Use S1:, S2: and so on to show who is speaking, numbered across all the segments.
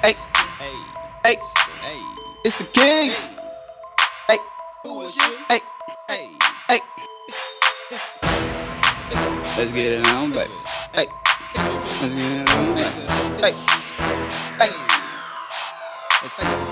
S1: Hey, hey, hey, it's the king. Hey, hey, hey, hey. Let's get it on, baby. Hey, let's get it on, baby. Hey, hey, hey.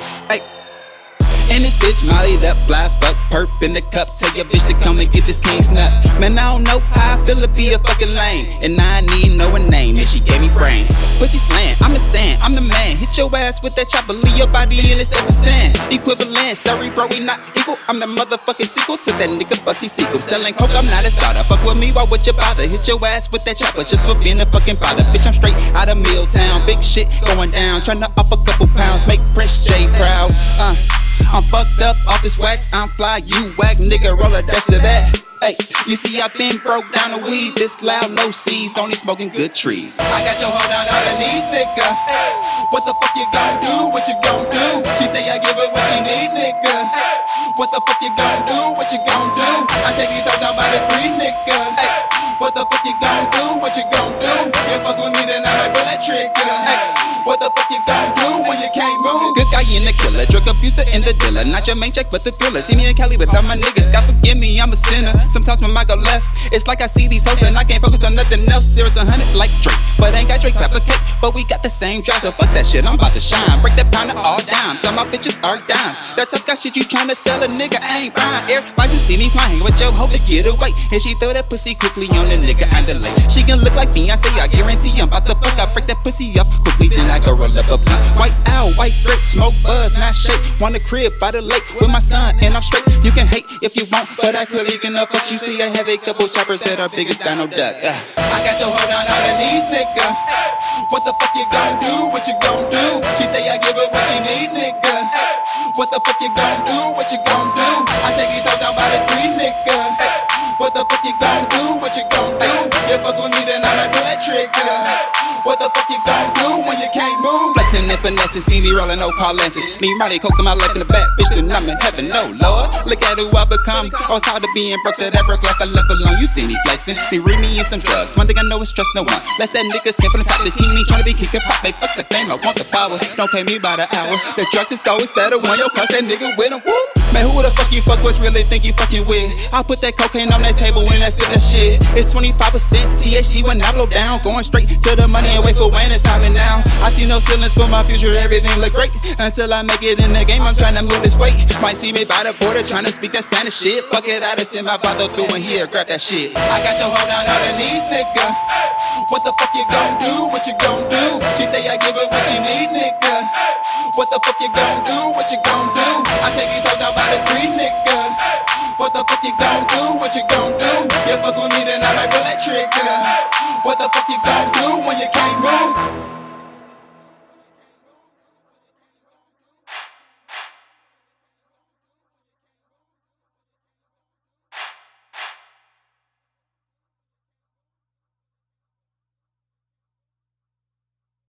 S1: In this bitch, Molly that flies, fuck perp in the cup. Tell your bitch to come and get this king snap. Man, I don't know how I feel to be a fucking lame. And I need know a name, and she gave me brain. Pussy slant, I'm the sand, I'm the man. Hit your ass with that chopper, leave your body in this, a sand. Equivalent, sorry, bro, we not equal. I'm the motherfucking sequel to that nigga Bugsy Siegel. Selling coke, I'm not a starter. Fuck with me, why would you bother? Hit your ass with that chopper just for being a fucking bother. Bitch, I'm straight out of Milltown. Big shit going down. Tryna up a couple pounds, make Prince J proud. Uh. I'm fucked up off this wax, I'm fly, you whack, nigga, roll a dash to that. Hey, you see, I've been broke down the weed, this loud, no seeds, only smoking good trees. I got your hold down on the knees, nigga. What the fuck you gon' do? What you gon' do? She say I give her what she need, nigga. What the fuck you gon' do? What you gon' do? I take these hoes down by the three, nigga. What the fuck you gon' do? What you gon' do? You fuck with me, then I might pull that trigger. What the fuck you gon' do when you can't move? In the killer, drug abuser in the dealer. Not your main check, but the thriller. See me in Cali without my niggas. God forgive me, I'm a sinner. Sometimes my mind go left. It's like I see these hoes and I can't focus on nothing else. Zero to hundred like Drake, but ain't got Drake type of cake. But we got the same drive, so fuck that shit. I'm about to shine. Break that pound of all dimes. All my bitches are dimes. That tough guy shit you tryna sell a nigga I ain't buying. Air, why you see me flying with your hoe to get away? And she throw that pussy quickly on the nigga and delay. She can look like me, I say I guarantee I'm about to fuck. I break that pussy up quickly, then I go roll up a blunt. White owl, white grape, smoke buzz, not shake. Want a crib by the lake with my son, and I'm straight. You can hate if you want, but I clearly can fuck you. See, I have a couple choppers that are big as Donald Duck. Uh. I got your hold on all the knees, nigga. What the fuck you gon' do? What you gon' do? She say I give her what she need, nigga. What the fuck you gon' do? What you gon' do? I take these hoes down by the three, nigga. What the fuck you gon' do? What you gon' do? You fuck with me, then I might pull that trigger. What the fuck you gon' do when you can't move? Flexing and finessing, see me rolling no car lenses. Me riding coke my life in the back, bitch, then I'm in heaven, no lord. Look at who I become. I was hard to be in said that broke life I left alone. You see me flexing, me read me in some drugs. One thing I know is trust no one. Less that nigga from the top, this king ain't trying to be kicking pop. They fuck the fame, I want the power. Don't pay me by the hour. The drugs is always better when you cross that nigga with them. Woo! Man, who the fuck you fuck with really think you fucking with? I put that cocaine on that table when I spit that shit. It's 25% THC when I blow down. Going straight to the money and wait for when it's happening now. I see no ceilings for my future, everything look great. Until I make it in the game, I'm trying to move this weight. Might see me by the border trying to speak that Spanish shit. Fuck it, I just send my brother through and here, grab that shit. I got your hold down on the knees, nigga. What the fuck you gon' do? What you gon' do? She say I give her what she need, nigga. What the fuck you gon' do? What you gon' do? I take these hoes down by the three, nigga. What the fuck you gon' do? What you gon' do? You fuck with me, then I might pull that trigger. What the fuck you gon' do when you can't move?